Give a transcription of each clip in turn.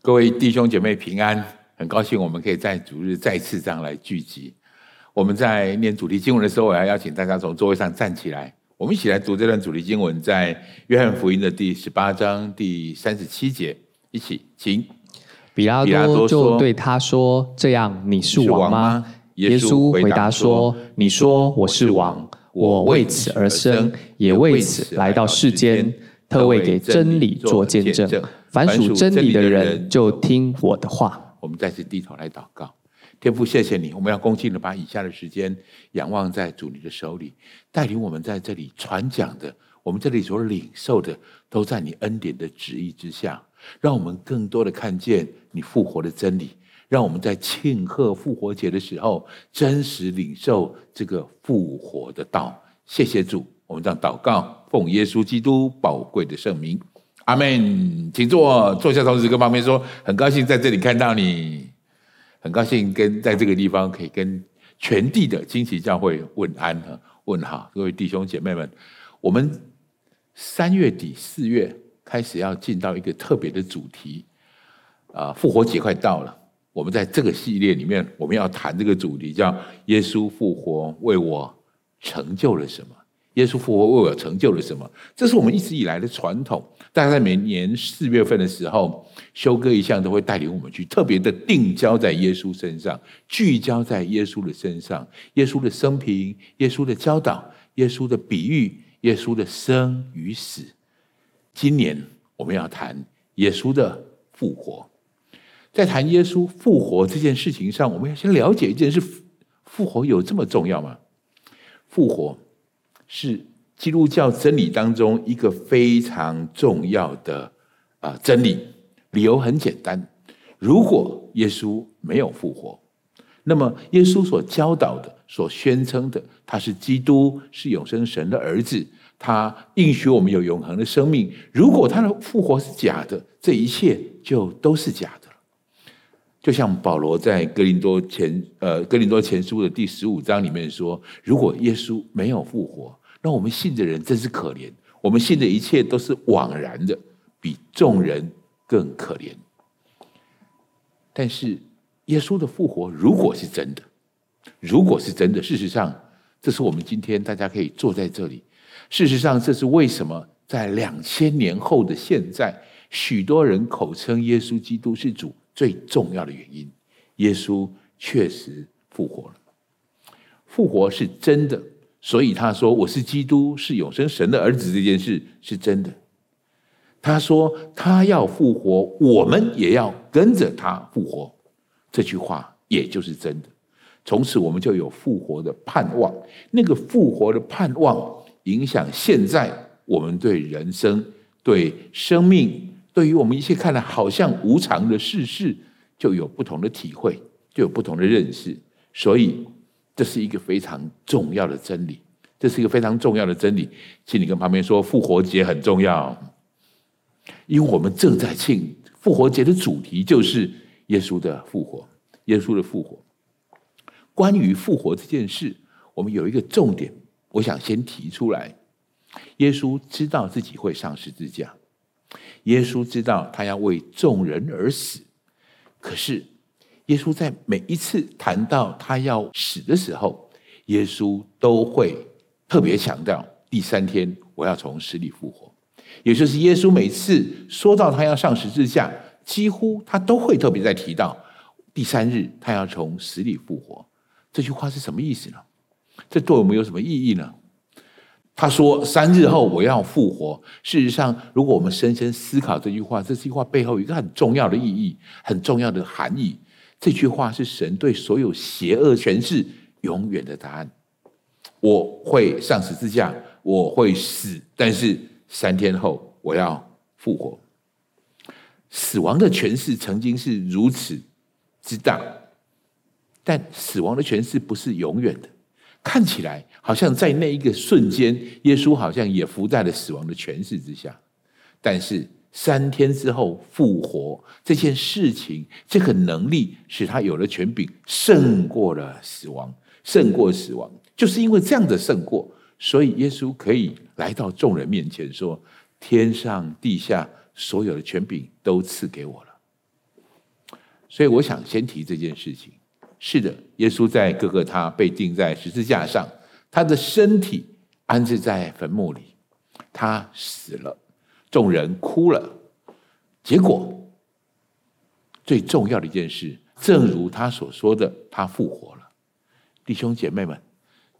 各位弟兄姐妹平安，很高兴我们可以在主日再次这样来聚集。我们在念主题经文的时候，我要邀请大家从座位上站起来，我们一起来读这段主题经文，在约翰福音的第十八章第三十七节，一起请。比拉多就对他说：“这样你是王吗？”耶稣回答说：“你说我是王，我为此而生，也为此来到世间，特为给真理做见证。”凡属真理的人，就听我的话。我们再次低头来祷告，天父，谢谢你。我们要恭敬的把以下的时间仰望在主你的手里，带领我们在这里传讲的，我们这里所领受的，都在你恩典的旨意之下。让我们更多的看见你复活的真理，让我们在庆贺复活节的时候，真实领受这个复活的道。谢谢主，我们这样祷告，奉耶稣基督宝贵的圣名。阿门，请坐，坐下。同时跟旁边说，很高兴在这里看到你，很高兴跟在这个地方可以跟全地的惊奇教会问安和问好，各位弟兄姐妹们。我们三月底四月开始要进到一个特别的主题，啊，复活节快到了，我们在这个系列里面，我们要谈这个主题，叫耶稣复活为我成就了什么？耶稣复活为我成就了什么？这是我们一直以来的传统。大概在每年四月份的时候，修哥一向都会带领我们去特别的定焦在耶稣身上，聚焦在耶稣的身上，耶稣的生平、耶稣的教导、耶稣的比喻、耶稣的生与死。今年我们要谈耶稣的复活。在谈耶稣复活这件事情上，我们要先了解一件事：复活有这么重要吗？复活。是基督教真理当中一个非常重要的啊真理。理由很简单：如果耶稣没有复活，那么耶稣所教导的、所宣称的，他是基督，是永生神的儿子，他应许我们有永恒的生命。如果他的复活是假的，这一切就都是假的。就像保罗在哥林多前呃哥林多前书的第十五章里面说：如果耶稣没有复活，那我们信的人真是可怜，我们信的一切都是枉然的，比众人更可怜。但是耶稣的复活如果是真的，如果是真的，事实上，这是我们今天大家可以坐在这里。事实上，这是为什么在两千年后的现在，许多人口称耶稣基督是主最重要的原因。耶稣确实复活了，复活是真的。所以他说：“我是基督，是永生神的儿子。”这件事是真的。他说：“他要复活，我们也要跟着他复活。”这句话也就是真的。从此，我们就有复活的盼望。那个复活的盼望，影响现在我们对人生、对生命、对于我们一切看来好像无常的世事，就有不同的体会，就有不同的认识。所以。这是一个非常重要的真理，这是一个非常重要的真理，请你跟旁边说，复活节很重要，因为我们正在庆复活节的主题就是耶稣的复活，耶稣的复活。关于复活这件事，我们有一个重点，我想先提出来：耶稣知道自己会上十字架，耶稣知道他要为众人而死，可是。耶稣在每一次谈到他要死的时候，耶稣都会特别强调第三天我要从死里复活。也就是耶稣每次说到他要上十字架，几乎他都会特别在提到第三日他要从死里复活。这句话是什么意思呢？这对我们有什么意义呢？他说三日后我要复活。事实上，如果我们深深思考这句话，这句话背后一个很重要的意义，很重要的含义。这句话是神对所有邪恶权势永远的答案。我会上十字架，我会死，但是三天后我要复活。死亡的权势曾经是如此之大，但死亡的权势不是永远的。看起来好像在那一个瞬间，耶稣好像也伏在了死亡的权势之下，但是。三天之后复活这件事情，这个能力使他有了权柄，胜过了死亡，胜过死亡。就是因为这样的胜过，所以耶稣可以来到众人面前说：“天上地下所有的权柄都赐给我了。”所以我想先提这件事情。是的，耶稣在各各他被钉在十字架上，他的身体安置在坟墓里，他死了，众人哭了。结果最重要的一件事，正如他所说的，他复活了。弟兄姐妹们，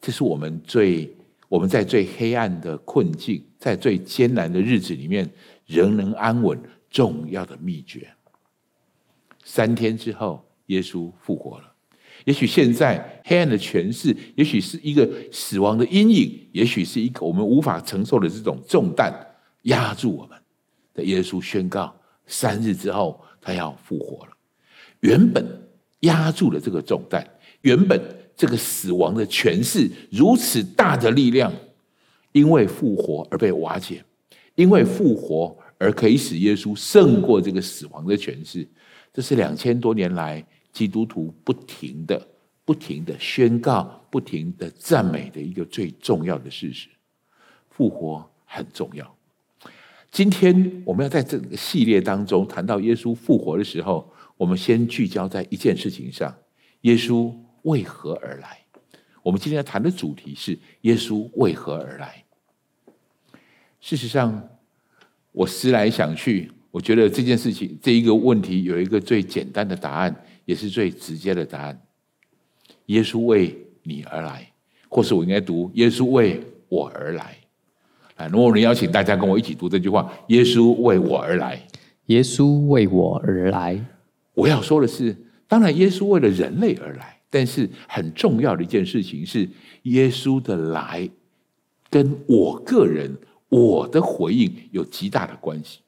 这是我们最我们在最黑暗的困境，在最艰难的日子里面仍能安稳重要的秘诀。三天之后，耶稣复活了。也许现在黑暗的权势，也许是一个死亡的阴影，也许是一个我们无法承受的这种重担压住我们。的耶稣宣告，三日之后他要复活了。原本压住了这个重担，原本这个死亡的权势如此大的力量，因为复活而被瓦解，因为复活而可以使耶稣胜过这个死亡的权势。这是两千多年来。基督徒不停的、不停的宣告、不停的赞美的一个最重要的事实：复活很重要。今天我们要在这个系列当中谈到耶稣复活的时候，我们先聚焦在一件事情上：耶稣为何而来？我们今天要谈的主题是耶稣为何而来。事实上，我思来想去，我觉得这件事情这一个问题有一个最简单的答案。也是最直接的答案。耶稣为你而来，或是我应该读耶稣为我而来。啊，如果我能邀请大家跟我一起读这句话：耶稣为我而来。耶稣为我而来。我要说的是，当然耶稣为了人类而来，但是很重要的一件事情是，耶稣的来跟我个人我的回应有极大的关系。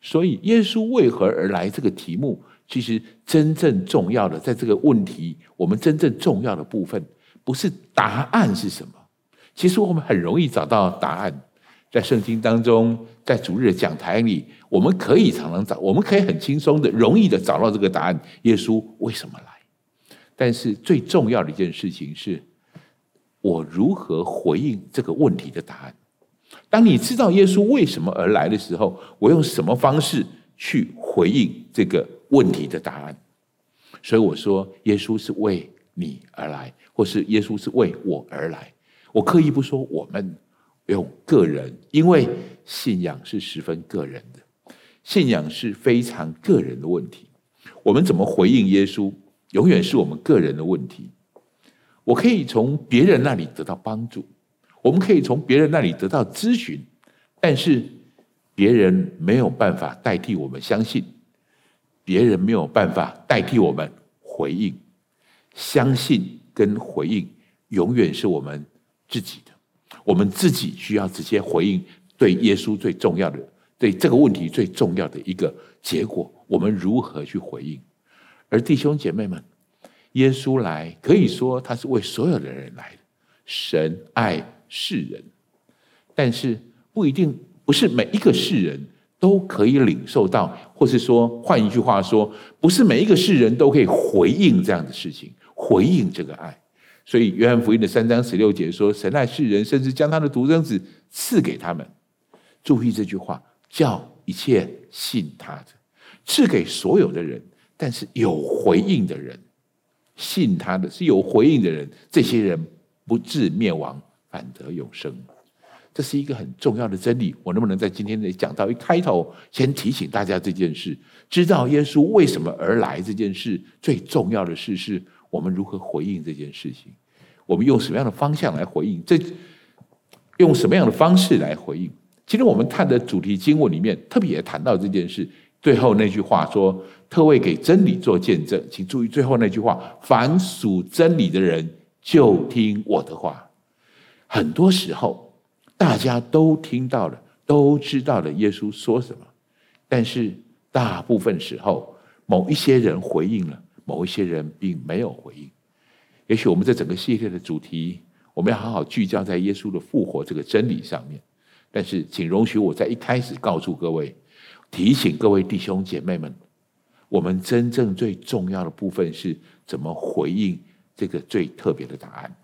所以，耶稣为何而来这个题目。其实真正重要的，在这个问题，我们真正重要的部分，不是答案是什么。其实我们很容易找到答案，在圣经当中，在主日的讲台里，我们可以常常找，我们可以很轻松的、容易的找到这个答案：耶稣为什么来？但是最重要的一件事情是，我如何回应这个问题的答案。当你知道耶稣为什么而来的时候，我用什么方式去回应这个？问题的答案，所以我说，耶稣是为你而来，或是耶稣是为我而来。我刻意不说我们用个人，因为信仰是十分个人的，信仰是非常个人的问题。我们怎么回应耶稣，永远是我们个人的问题。我可以从别人那里得到帮助，我们可以从别人那里得到咨询，但是别人没有办法代替我们相信。别人没有办法代替我们回应，相信跟回应永远是我们自己的。我们自己需要直接回应，对耶稣最重要的，对这个问题最重要的一个结果，我们如何去回应？而弟兄姐妹们，耶稣来可以说他是为所有的人来的。神爱世人，但是不一定不是每一个世人。都可以领受到，或是说，换一句话说，不是每一个世人都可以回应这样的事情，回应这个爱。所以，约翰福音的三章十六节说：“神爱世人，甚至将他的独生子赐给他们。”注意这句话，叫一切信他的，赐给所有的人。但是有回应的人，信他的是有回应的人，这些人不至灭亡，反得永生。这是一个很重要的真理，我能不能在今天的讲到一开头，先提醒大家这件事？知道耶稣为什么而来这件事，最重要的事是我们如何回应这件事情。我们用什么样的方向来回应？这用什么样的方式来回应？今天我们看的主题经文里面，特别也谈到这件事。最后那句话说：“特为给真理做见证。”请注意最后那句话：“凡属真理的人，就听我的话。”很多时候。大家都听到了，都知道了耶稣说什么，但是大部分时候，某一些人回应了，某一些人并没有回应。也许我们这整个系列的主题，我们要好好聚焦在耶稣的复活这个真理上面。但是，请容许我在一开始告诉各位，提醒各位弟兄姐妹们，我们真正最重要的部分是怎么回应这个最特别的答案。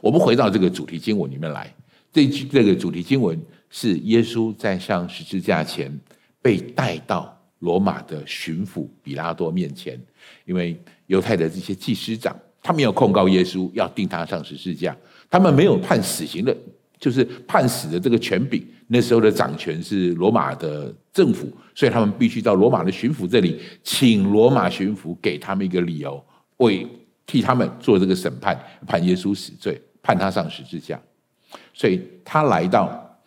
我们回到这个主题经文里面来，这句这个主题经文是耶稣在上十字架前被带到罗马的巡抚比拉多面前，因为犹太的这些祭司长，他们要控告耶稣，要定他上十字架，他们没有判死刑的，就是判死的这个权柄。那时候的掌权是罗马的政府，所以他们必须到罗马的巡抚这里，请罗马巡抚给他们一个理由，为替他们做这个审判，判耶稣死罪，判他上十字架。所以他来到，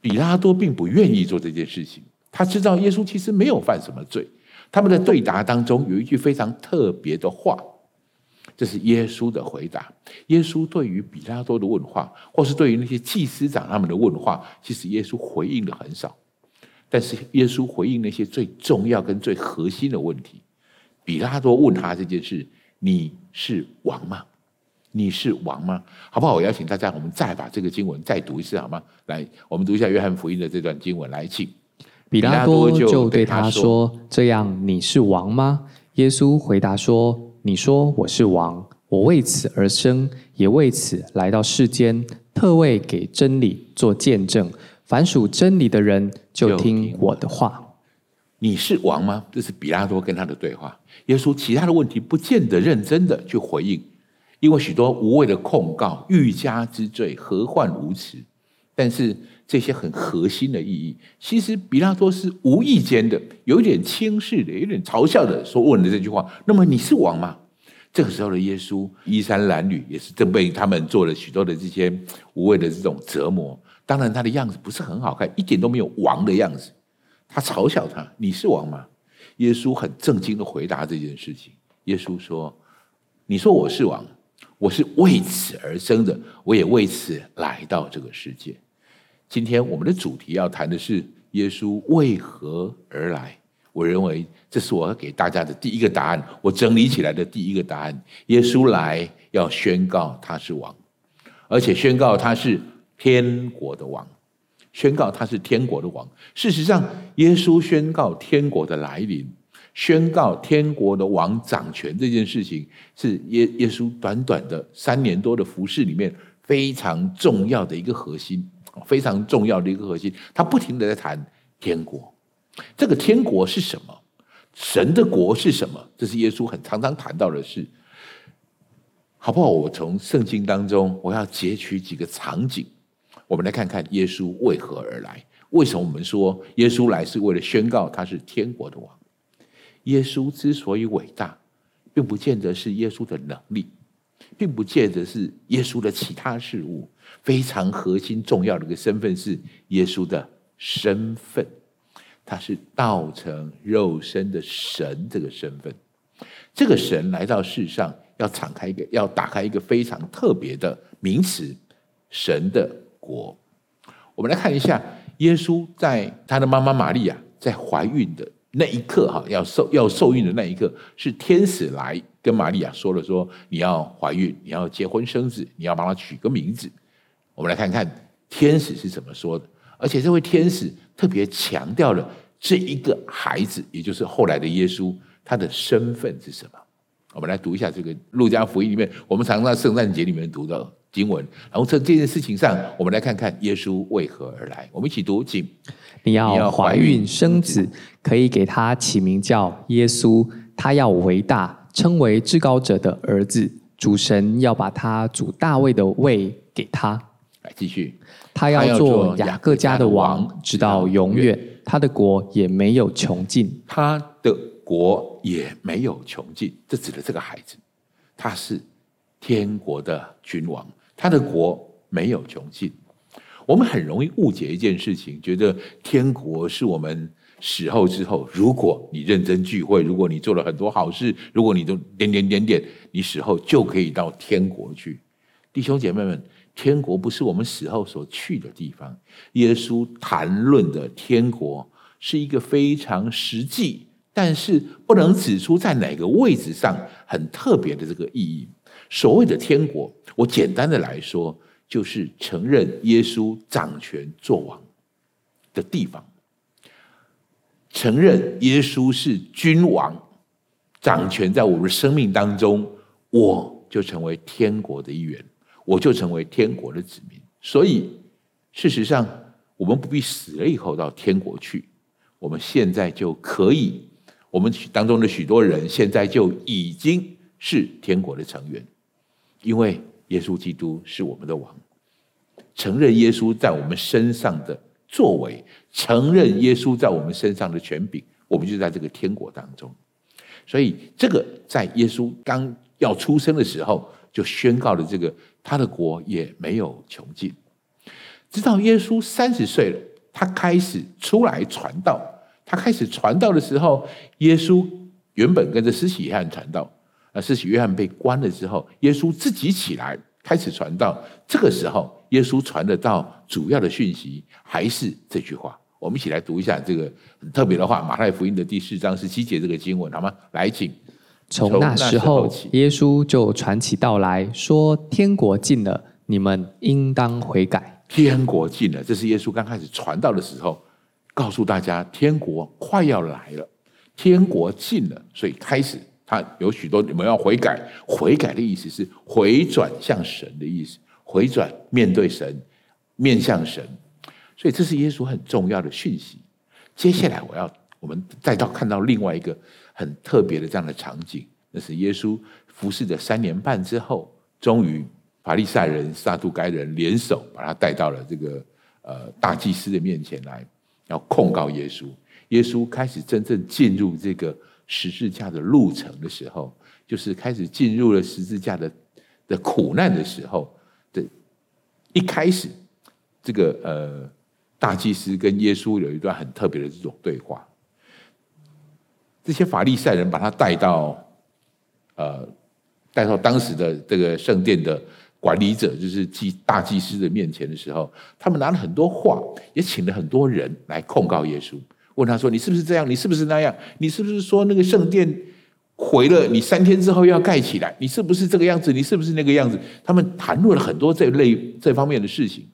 比拉多并不愿意做这件事情。他知道耶稣其实没有犯什么罪。他们的对答当中有一句非常特别的话，这是耶稣的回答。耶稣对于比拉多的问话，或是对于那些祭司长他们的问话，其实耶稣回应的很少。但是耶稣回应那些最重要跟最核心的问题。比拉多问他这件事：“你是王吗？你是王吗？”好不好？我邀请大家，我们再把这个经文再读一次好吗？来，我们读一下约翰福音的这段经文，来，请。比拉多就对他说：“这样你是王吗？”耶稣回答说：“你说我是王，我为此而生，也为此来到世间，特为给真理做见证。凡属真理的人，就听我的话。”你是王吗？这是比拉多跟他的对话。耶稣其他的问题不见得认真的去回应，因为许多无谓的控告、欲加之罪，何患无辞？但是。这些很核心的意义，其实比拉多是无意间的，有一点轻视的，有点嘲笑的，说问了这句话。那么你是王吗？这个时候的耶稣衣衫褴褛，也是正被他们做了许多的这些无谓的这种折磨。当然，他的样子不是很好看，一点都没有王的样子。他嘲笑他：“你是王吗？”耶稣很正经的回答这件事情。耶稣说：“你说我是王，我是为此而生的，我也为此来到这个世界。”今天我们的主题要谈的是耶稣为何而来。我认为这是我要给大家的第一个答案，我整理起来的第一个答案。耶稣来要宣告他是王，而且宣告他是天国的王，宣告他是天国的王。事实上，耶稣宣告天国的来临，宣告天国的王掌权这件事情，是耶耶稣短短的三年多的服饰里面非常重要的一个核心。非常重要的一个核心，他不停的在谈天国。这个天国是什么？神的国是什么？这是耶稣很常常谈到的事，好不好？我从圣经当中，我要截取几个场景，我们来看看耶稣为何而来。为什么我们说耶稣来是为了宣告他是天国的王？耶稣之所以伟大，并不见得是耶稣的能力。并不见得是耶稣的其他事物，非常核心重要的一个身份是耶稣的身份，他是道成肉身的神这个身份。这个神来到世上，要敞开一个，要打开一个非常特别的名词——神的国。我们来看一下，耶稣在他的妈妈玛利亚在怀孕的那一刻，哈，要受要受孕的那一刻，是天使来。跟玛利亚说了说，你要怀孕，你要结婚生子，你要帮他取个名字。我们来看看天使是怎么说的。而且这位天使特别强调了这一个孩子，也就是后来的耶稣，他的身份是什么？我们来读一下这个路加福音里面，我们常常在圣诞节里面读到经文。然后从这件事情上，我们来看看耶稣为何而来。我们一起读，请你要怀孕生子，可以给他起名叫耶稣，他要为大。称为至高者的儿子，主神要把他主大卫的位给他。来继续，他要做雅各家的王，直到永远，他的国也没有穷尽。他的国也没有穷尽。这指的这个孩子，他是天国的君王，他的国没有穷尽。我们很容易误解一件事情，觉得天国是我们。死后之后，如果你认真聚会，如果你做了很多好事，如果你都点点点点，你死后就可以到天国去。弟兄姐妹们，天国不是我们死后所去的地方。耶稣谈论的天国是一个非常实际，但是不能指出在哪个位置上很特别的这个意义。所谓的天国，我简单的来说，就是承认耶稣掌权作王的地方。承认耶稣是君王，掌权在我们生命当中，我就成为天国的一员，我就成为天国的子民。所以，事实上，我们不必死了以后到天国去，我们现在就可以，我们当中的许多人现在就已经是天国的成员，因为耶稣基督是我们的王。承认耶稣在我们身上的作为，承认耶稣在我们身上的权柄，我们就在这个天国当中。所以，这个在耶稣刚要出生的时候就宣告了：这个他的国也没有穷尽。直到耶稣三十岁了，他开始出来传道。他开始传道的时候，耶稣原本跟着施洗约翰传道，啊，施洗约翰被关了之后，耶稣自己起来开始传道。这个时候，耶稣传的到主要的讯息还是这句话。我们一起来读一下这个很特别的话，《马太福音》的第四章十七节这个经文，好吗？来，请。从那时候，耶稣就传起道来说：“天国近了，你们应当悔改。”天国近了，这是耶稣刚开始传道的时候。告诉大家，天国快要来了，天国近了，所以开始他有许多你们要悔改。悔改的意思是回转向神的意思，回转面对神，面向神。所以这是耶稣很重要的讯息。接下来我要我们再到看到另外一个很特别的这样的场景，那是耶稣服侍了三年半之后，终于法利赛人、撒都该人联手把他带到了这个呃大祭司的面前来。要控告耶稣，耶稣开始真正进入这个十字架的路程的时候，就是开始进入了十字架的的苦难的时候。的一开始，这个呃大祭司跟耶稣有一段很特别的这种对话。这些法利赛人把他带到呃带到当时的这个圣殿的。管理者就是祭大祭司的面前的时候，他们拿了很多话，也请了很多人来控告耶稣，问他说：“你是不是这样？你是不是那样？你是不是说那个圣殿毁了，你三天之后要盖起来？你是不是这个样子？你是不是那个样子？”他们谈论了很多这类这方面的事情，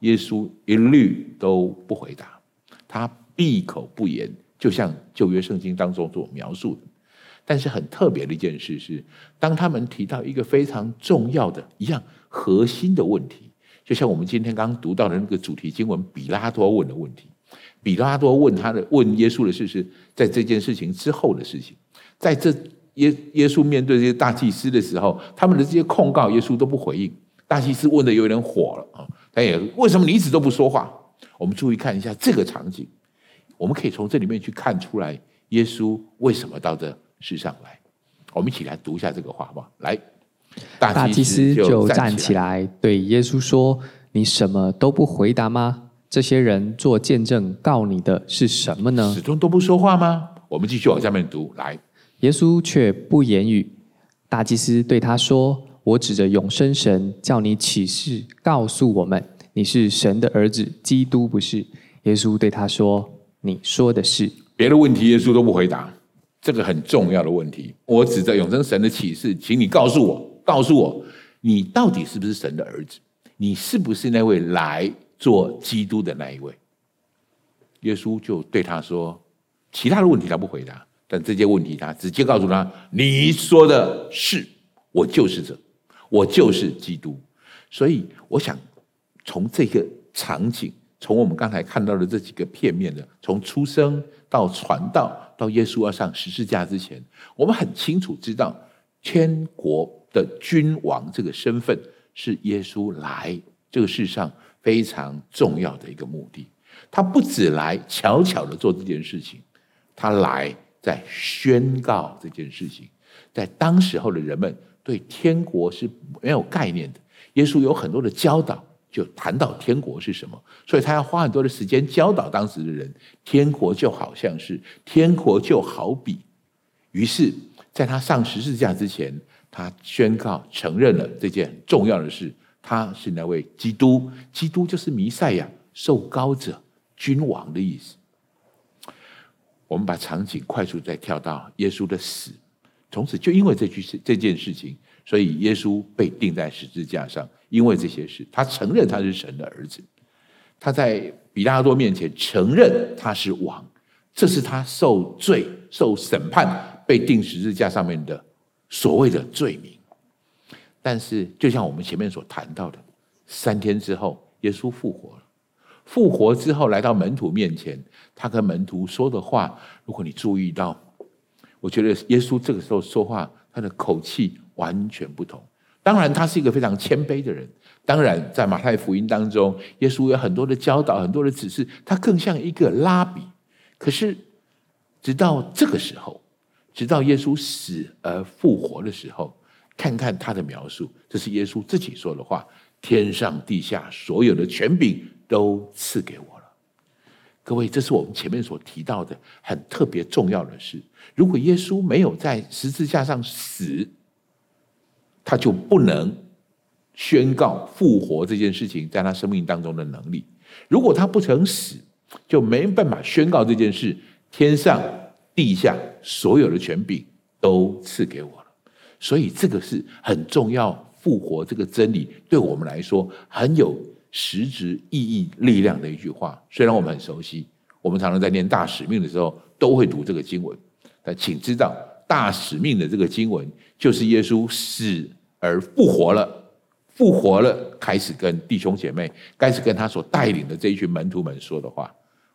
耶稣一律都不回答，他闭口不言，就像旧约圣经当中所描述的。但是很特别的一件事是，当他们提到一个非常重要的一样核心的问题，就像我们今天刚刚读到的那个主题经文，比拉多问的问题。比拉多问他的问耶稣的事是在这件事情之后的事情，在这耶耶稣面对这些大祭司的时候，他们的这些控告，耶稣都不回应。大祭司问的有点火了啊！他也为什么你一直都不说话？我们注意看一下这个场景，我们可以从这里面去看出来，耶稣为什么到这。世上来，我们一起来读一下这个话，好不好？来，大祭司就站起来对耶稣说：“你什么都不回答吗？这些人做见证告你的是什么呢？”始终都不说话吗？我们继续往下面读。来，耶稣却不言语。大祭司对他说：“我指着永生神叫你起誓，告诉我们你是神的儿子，基督不是？”耶稣对他说：“你说的是。”别的问题，耶稣都不回答。这个很重要的问题，我指着永生神的启示，请你告诉我，告诉我，你到底是不是神的儿子？你是不是那位来做基督的那一位？耶稣就对他说，其他的问题他不回答，但这些问题他直接告诉他，你说的是，我就是这，我就是基督。所以我想从这个场景，从我们刚才看到的这几个片面的，从出生到传道。到耶稣要上十字架之前，我们很清楚知道，天国的君王这个身份是耶稣来这个世上非常重要的一个目的。他不只来悄悄的做这件事情，他来在宣告这件事情。在当时候的人们对天国是没有概念的，耶稣有很多的教导。就谈到天国是什么，所以他要花很多的时间教导当时的人，天国就好像是天国就好比。于是，在他上十字架之前，他宣告承认了这件很重要的事，他是那位基督，基督就是弥赛亚，受膏者，君王的意思。我们把场景快速再跳到耶稣的死，从此就因为这句事这件事情。所以耶稣被钉在十字架上，因为这些事，他承认他是神的儿子，他在比拉多面前承认他是王，这是他受罪、受审判、被钉十字架上面的所谓的罪名。但是，就像我们前面所谈到的，三天之后，耶稣复活了。复活之后来到门徒面前，他跟门徒说的话，如果你注意到，我觉得耶稣这个时候说话，他的口气完全不同。当然，他是一个非常谦卑的人。当然，在马太福音当中，耶稣有很多的教导，很多的指示，他更像一个拉比。可是，直到这个时候，直到耶稣死而复活的时候，看看他的描述，这是耶稣自己说的话：“天上地下所有的权柄都赐给我了。”各位，这是我们前面所提到的很特别重要的事。如果耶稣没有在十字架上死，他就不能宣告复活这件事情在他生命当中的能力。如果他不曾死，就没办法宣告这件事。天上地下所有的权柄都赐给我了，所以这个是很重要。复活这个真理对我们来说很有实质意义、力量的一句话。虽然我们很熟悉，我们常常在念大使命的时候都会读这个经文，但请知道，大使命的这个经文就是耶稣死而复活了，复活了，开始跟弟兄姐妹，开始跟他所带领的这一群门徒们说的话。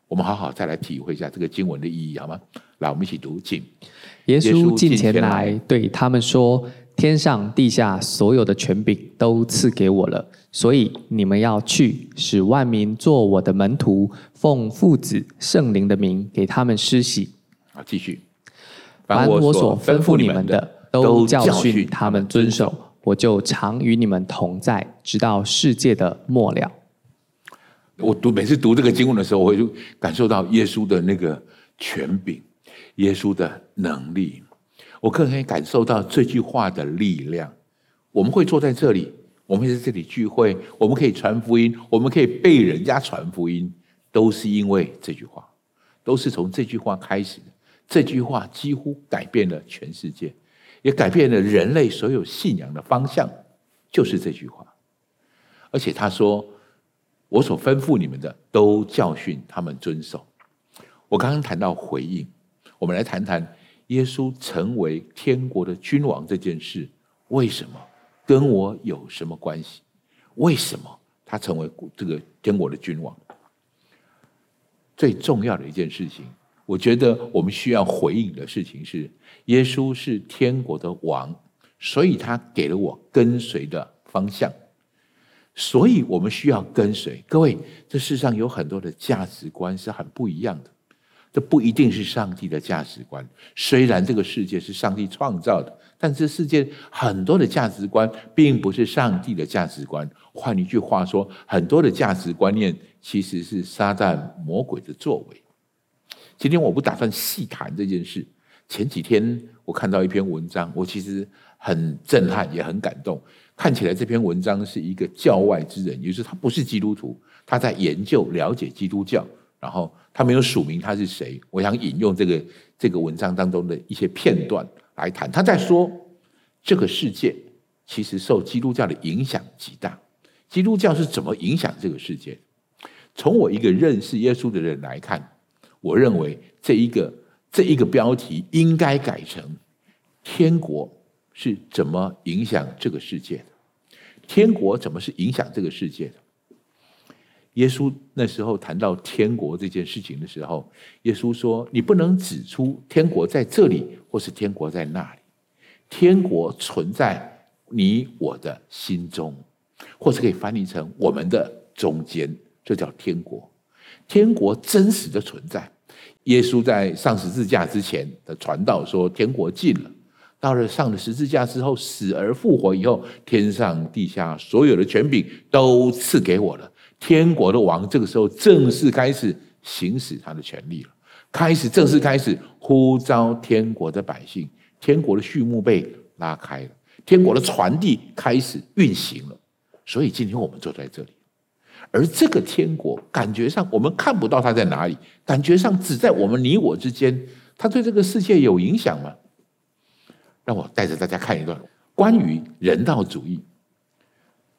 我们好好再来体会一下这个经文的意义，好吗？来，我们一起读，请。耶稣近前来对他们说。天上地下所有的权柄都赐给我了，所以你们要去，使万民做我的门徒，奉父子圣灵的名给他们施洗。好，继续。凡我所吩咐你们的，都教训他们遵守，我就常与你们同在，直到世界的末了。我读每次读这个经文的时候，我就感受到耶稣的那个权柄，耶稣的能力。我更可以感受到这句话的力量。我们会坐在这里，我们会在这里聚会，我们可以传福音，我们可以被人家传福音，都是因为这句话，都是从这句话开始的。这句话几乎改变了全世界，也改变了人类所有信仰的方向，就是这句话。而且他说：“我所吩咐你们的，都教训他们遵守。”我刚刚谈到回应，我们来谈谈。耶稣成为天国的君王这件事，为什么跟我有什么关系？为什么他成为这个天国的君王？最重要的一件事情，我觉得我们需要回应的事情是：耶稣是天国的王，所以他给了我跟随的方向，所以我们需要跟随。各位，这世上有很多的价值观是很不一样的。这不一定是上帝的价值观。虽然这个世界是上帝创造的，但这世界很多的价值观并不是上帝的价值观。换一句话说，很多的价值观念其实是撒旦魔鬼的作为。今天我不打算细谈这件事。前几天我看到一篇文章，我其实很震撼，也很感动。看起来这篇文章是一个教外之人，也就是他不是基督徒，他在研究了解基督教。然后他没有署名他是谁，我想引用这个这个文章当中的一些片段来谈。他在说，这个世界其实受基督教的影响极大。基督教是怎么影响这个世界？从我一个认识耶稣的人来看，我认为这一个这一个标题应该改成“天国是怎么影响这个世界的？天国怎么是影响这个世界的？”耶稣那时候谈到天国这件事情的时候，耶稣说：“你不能指出天国在这里，或是天国在那里。天国存在你我的心中，或是可以翻译成我们的中间，这叫天国。天国真实的存在。耶稣在上十字架之前的传道说：天国近了。到了上了十字架之后，死而复活以后，天上地下所有的权柄都赐给我了。”天国的王这个时候正式开始行使他的权利了，开始正式开始呼召天国的百姓，天国的序幕被拉开了，天国的传递开始运行了。所以今天我们坐在这里，而这个天国感觉上我们看不到它在哪里，感觉上只在我们你我之间。它对这个世界有影响吗？让我带着大家看一段关于人道主义。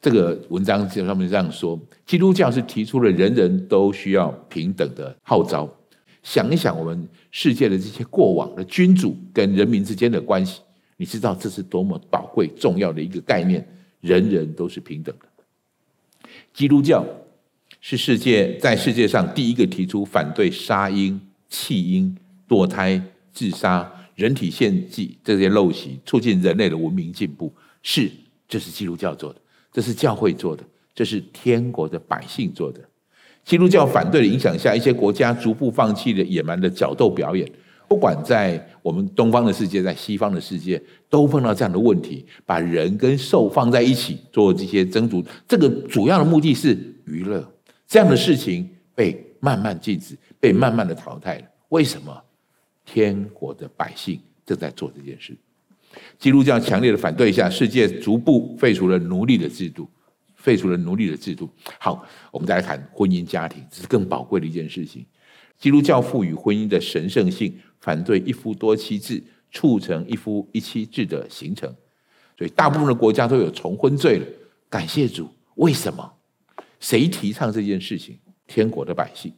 这个文章就上面这样说：基督教是提出了人人都需要平等的号召。想一想，我们世界的这些过往的君主跟人民之间的关系，你知道这是多么宝贵重要的一个概念。人人都是平等的。基督教是世界在世界上第一个提出反对杀婴、弃婴、堕胎、自杀、人体献祭这些陋习，促进人类的文明进步。是，这是基督教做的，这是教会做的，这是天国的百姓做的。基督教反对的影响下，一些国家逐步放弃了野蛮的角斗表演。不管在我们东方的世界，在西方的世界，都碰到这样的问题，把人跟兽放在一起做这些争逐。这个主要的目的是娱乐。这样的事情被慢慢禁止，被慢慢的淘汰了。为什么？天国的百姓正在做这件事。基督教强烈的反对一下，世界逐步废除了奴隶的制度。废除了奴隶的制度。好，我们再来谈婚姻家庭，这是更宝贵的一件事情。基督教赋予婚姻的神圣性，反对一夫多妻制，促成一夫一妻制的形成。所以，大部分的国家都有重婚罪了。感谢主，为什么？谁提倡这件事情？天国的百姓。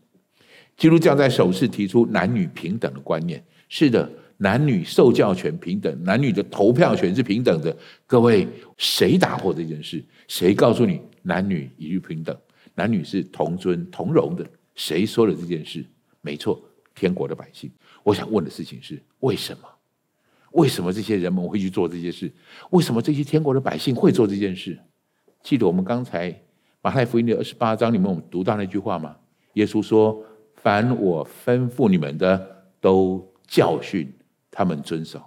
基督教在首次提出男女平等的观念。是的。男女受教权平等，男女的投票权是平等的。各位，谁打破这件事？谁告诉你男女一律平等？男女是同尊同荣的？谁说了这件事？没错，天国的百姓。我想问的事情是：为什么？为什么这些人们会去做这些事？为什么这些天国的百姓会做这件事？记得我们刚才马太福音的二十八章里面，我们读到那句话吗？耶稣说：“凡我吩咐你们的，都教训。”他们遵守，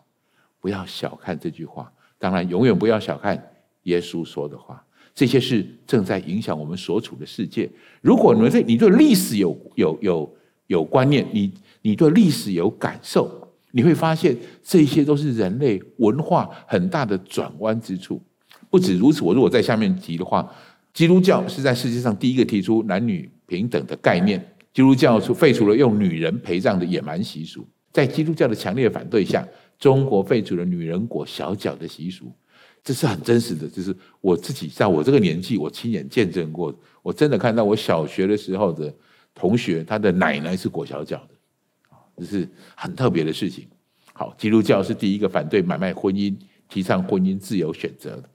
不要小看这句话。当然，永远不要小看耶稣说的话。这些事正在影响我们所处的世界。如果你们对你对历史有有有有观念，你你对历史有感受，你会发现这些都是人类文化很大的转弯之处。不止如此，我如果在下面提的话，基督教是在世界上第一个提出男女平等的概念。基督教除废除了用女人陪葬的野蛮习俗。在基督教的强烈反对下，中国废除了女人裹小脚的习俗，这是很真实的。就是我自己在我这个年纪，我亲眼见证过，我真的看到我小学的时候的同学，他的奶奶是裹小脚的，这是很特别的事情。好，基督教是第一个反对买卖婚姻、提倡婚姻自由选择的。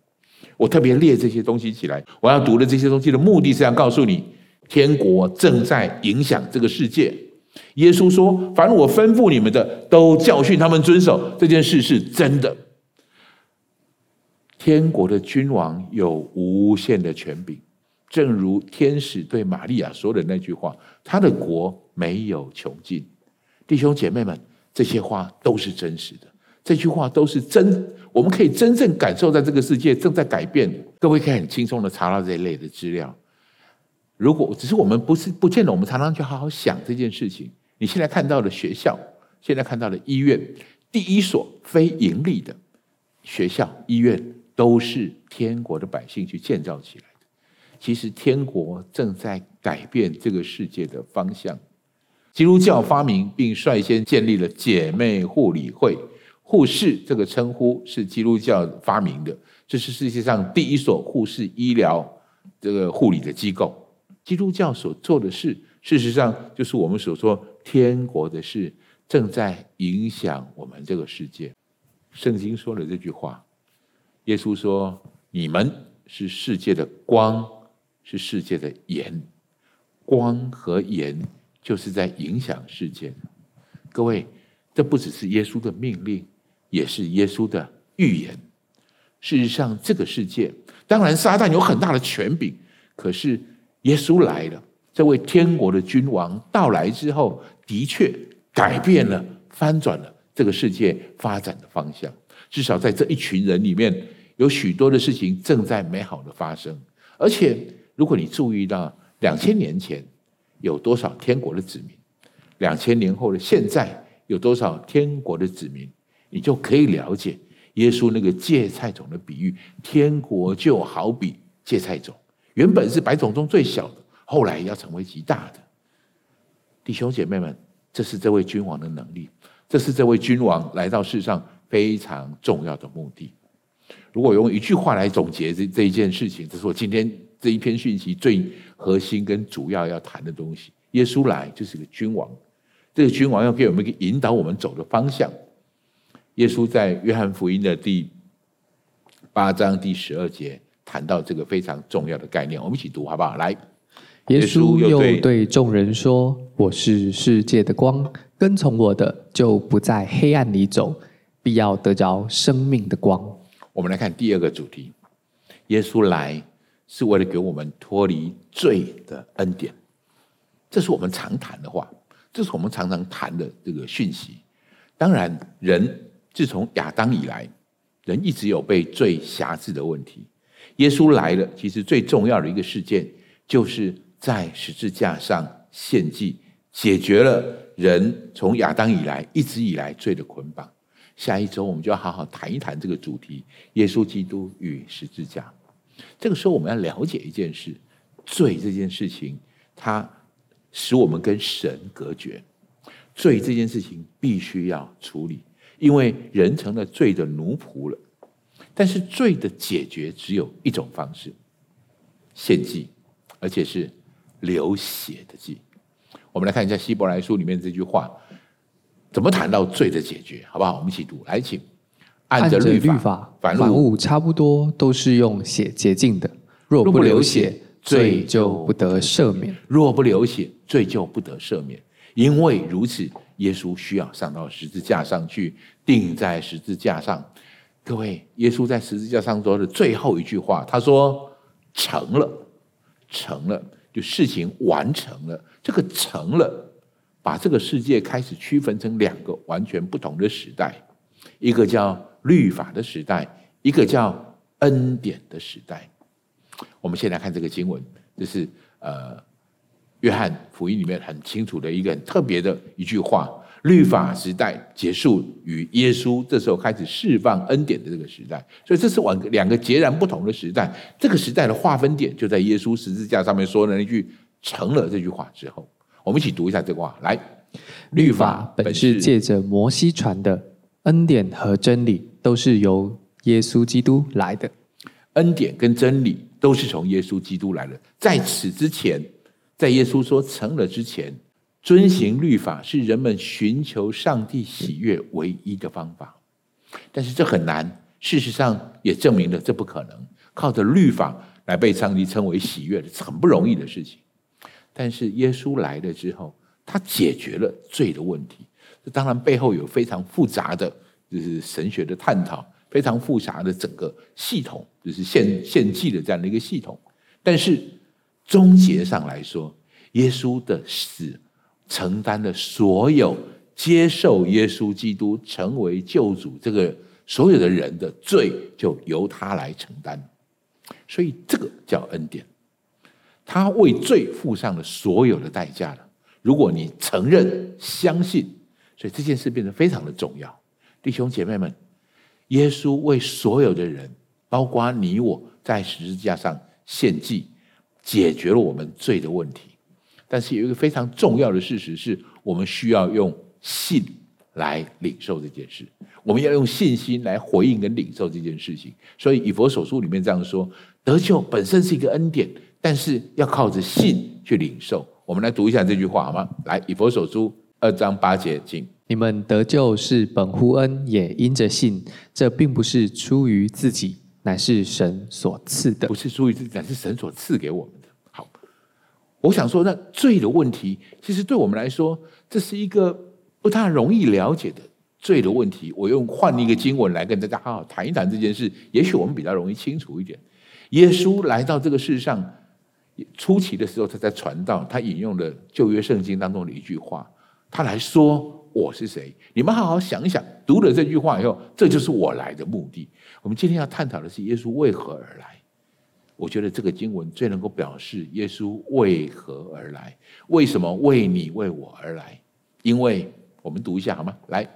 我特别列这些东西起来，我要读的这些东西的目的是要告诉你，天国正在影响这个世界。耶稣说：“凡我吩咐你们的，都教训他们遵守。这件事是真的。天国的君王有无限的权柄，正如天使对玛利亚说的那句话：‘他的国没有穷尽。’弟兄姐妹们，这些话都是真实的。这句话都是真，我们可以真正感受在这个世界正在改变。各位可以很轻松的查到这一类的资料。如果只是我们不是不见得，我们常常去好好想这件事情。”你现在看到的学校，现在看到的医院，第一所非盈利的学校、医院，都是天国的百姓去建造起来的。其实，天国正在改变这个世界的方向。基督教发明并率先建立了姐妹护理会，护士这个称呼是基督教发明的，这是世界上第一所护士医疗这个护理的机构。基督教所做的事，事实上就是我们所说。天国的事正在影响我们这个世界。圣经说了这句话，耶稣说：“你们是世界的光，是世界的盐。光和盐就是在影响世界。”各位，这不只是耶稣的命令，也是耶稣的预言。事实上，这个世界当然撒旦有很大的权柄，可是耶稣来了。这位天国的君王到来之后，的确改变了、翻转了这个世界发展的方向。至少在这一群人里面，有许多的事情正在美好的发生。而且，如果你注意到两千年前有多少天国的子民，两千年后的现在有多少天国的子民，你就可以了解耶稣那个芥菜种的比喻。天国就好比芥菜种，原本是百种中最小的。后来要成为极大的弟兄姐妹们，这是这位君王的能力，这是这位君王来到世上非常重要的目的。如果用一句话来总结这这一件事情，这是我今天这一篇讯息最核心跟主要要谈的东西。耶稣来就是个君王，这个君王要给我们一个引导我们走的方向。耶稣在约翰福音的第八章第十二节谈到这个非常重要的概念，我们一起读好不好？来。耶稣又对众人说：“我是世界的光，跟从我的就不在黑暗里走，必要得着生命的光。”我们来看第二个主题：耶稣来是为了给我们脱离罪的恩典。这是我们常谈的话，这是我们常常谈的这个讯息。当然，人自从亚当以来，人一直有被罪辖制的问题。耶稣来了，其实最重要的一个事件，就是在十字架上献祭，解决了人从亚当以来一直以来罪的捆绑。下一周我们就要好好谈一谈这个主题：耶稣基督与十字架。这个时候，我们要了解一件事：罪这件事情，它使我们跟神隔绝。罪这件事情必须要处理，因为人成了罪的奴仆了。但是罪的解决只有一种方式：献祭，而且是流血的祭。我们来看一下希伯来书里面这句话，怎么谈到罪的解决，好不好？我们一起读，来，请按着律法，凡物差不多都是用血洁净的。若不流血，罪就不得赦免；若不流血，罪就不得赦免。因为如此，耶稣需要上到十字架上去，钉在十字架上。各位，耶稣在十字架上说的最后一句话，他说：“成了，成了，就事情完成了。”这个“成了”，把这个世界开始区分成两个完全不同的时代，一个叫律法的时代，一个叫恩典的时代。我们先来看这个经文，这是呃，约翰福音里面很清楚的一个很特别的一句话。律法时代结束，与耶稣这时候开始释放恩典的这个时代，所以这是两个两个截然不同的时代。这个时代的划分点就在耶稣十字架上面说的那句“成了”这句话之后。我们一起读一下这个话：来，律法本是借着摩西传的，恩典和真理都是由耶稣基督来的。恩典跟真理都是从耶稣基督来的。在此之前，在耶稣说“成了”之前。遵行律法是人们寻求上帝喜悦唯一的方法，但是这很难。事实上也证明了这不可能。靠着律法来被上帝称为喜悦的，很不容易的事情。但是耶稣来了之后，他解决了罪的问题。这当然背后有非常复杂的，就是神学的探讨，非常复杂的整个系统，就是献献祭的这样的一个系统。但是终结上来说，耶稣的死。承担了所有接受耶稣基督成为救主这个所有的人的罪，就由他来承担。所以这个叫恩典，他为罪付上了所有的代价了。如果你承认、相信，所以这件事变得非常的重要。弟兄姐妹们，耶稣为所有的人，包括你我在十字架上献祭，解决了我们罪的问题。但是有一个非常重要的事实是，我们需要用信来领受这件事。我们要用信心来回应跟领受这件事情。所以以佛所书里面这样说：得救本身是一个恩典，但是要靠着信去领受。我们来读一下这句话好吗？来，以佛所书二章八节，请。你们得救是本乎恩，也因着信。这并不是出于自己，乃是神所赐的。不是出于自己，乃是神所赐给我们。我想说，那罪的问题，其实对我们来说，这是一个不太容易了解的罪的问题。我用换一个经文来跟大家好好谈一谈这件事，也许我们比较容易清楚一点。耶稣来到这个世上初期的时候，他在传道，他引用了旧约圣经当中的一句话，他来说我是谁？你们好好想一想，读了这句话以后，这就是我来的目的。我们今天要探讨的是耶稣为何而来。我觉得这个经文最能够表示耶稣为何而来？为什么为你为我而来？因为我们读一下好吗？来，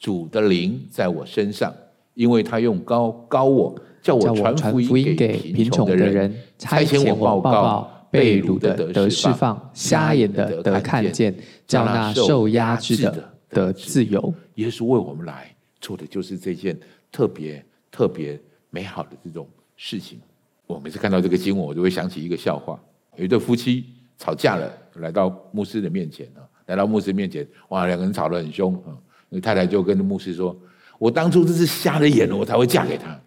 主的灵在我身上，因为他用高高我，叫我传福音给贫穷的人，差遣我报告被掳的得释放，瞎眼的得看见，叫那受压制的得自由。耶稣为我们来做的就是这件特别特别美好的这种事情。我每次看到这个经文，我就会想起一个笑话。有一对夫妻吵架了，来到牧师的面前啊，来到牧师面前，哇，两个人吵得很凶啊。那太太就跟牧师说：“我当初真是瞎了眼了，我才会嫁给他。”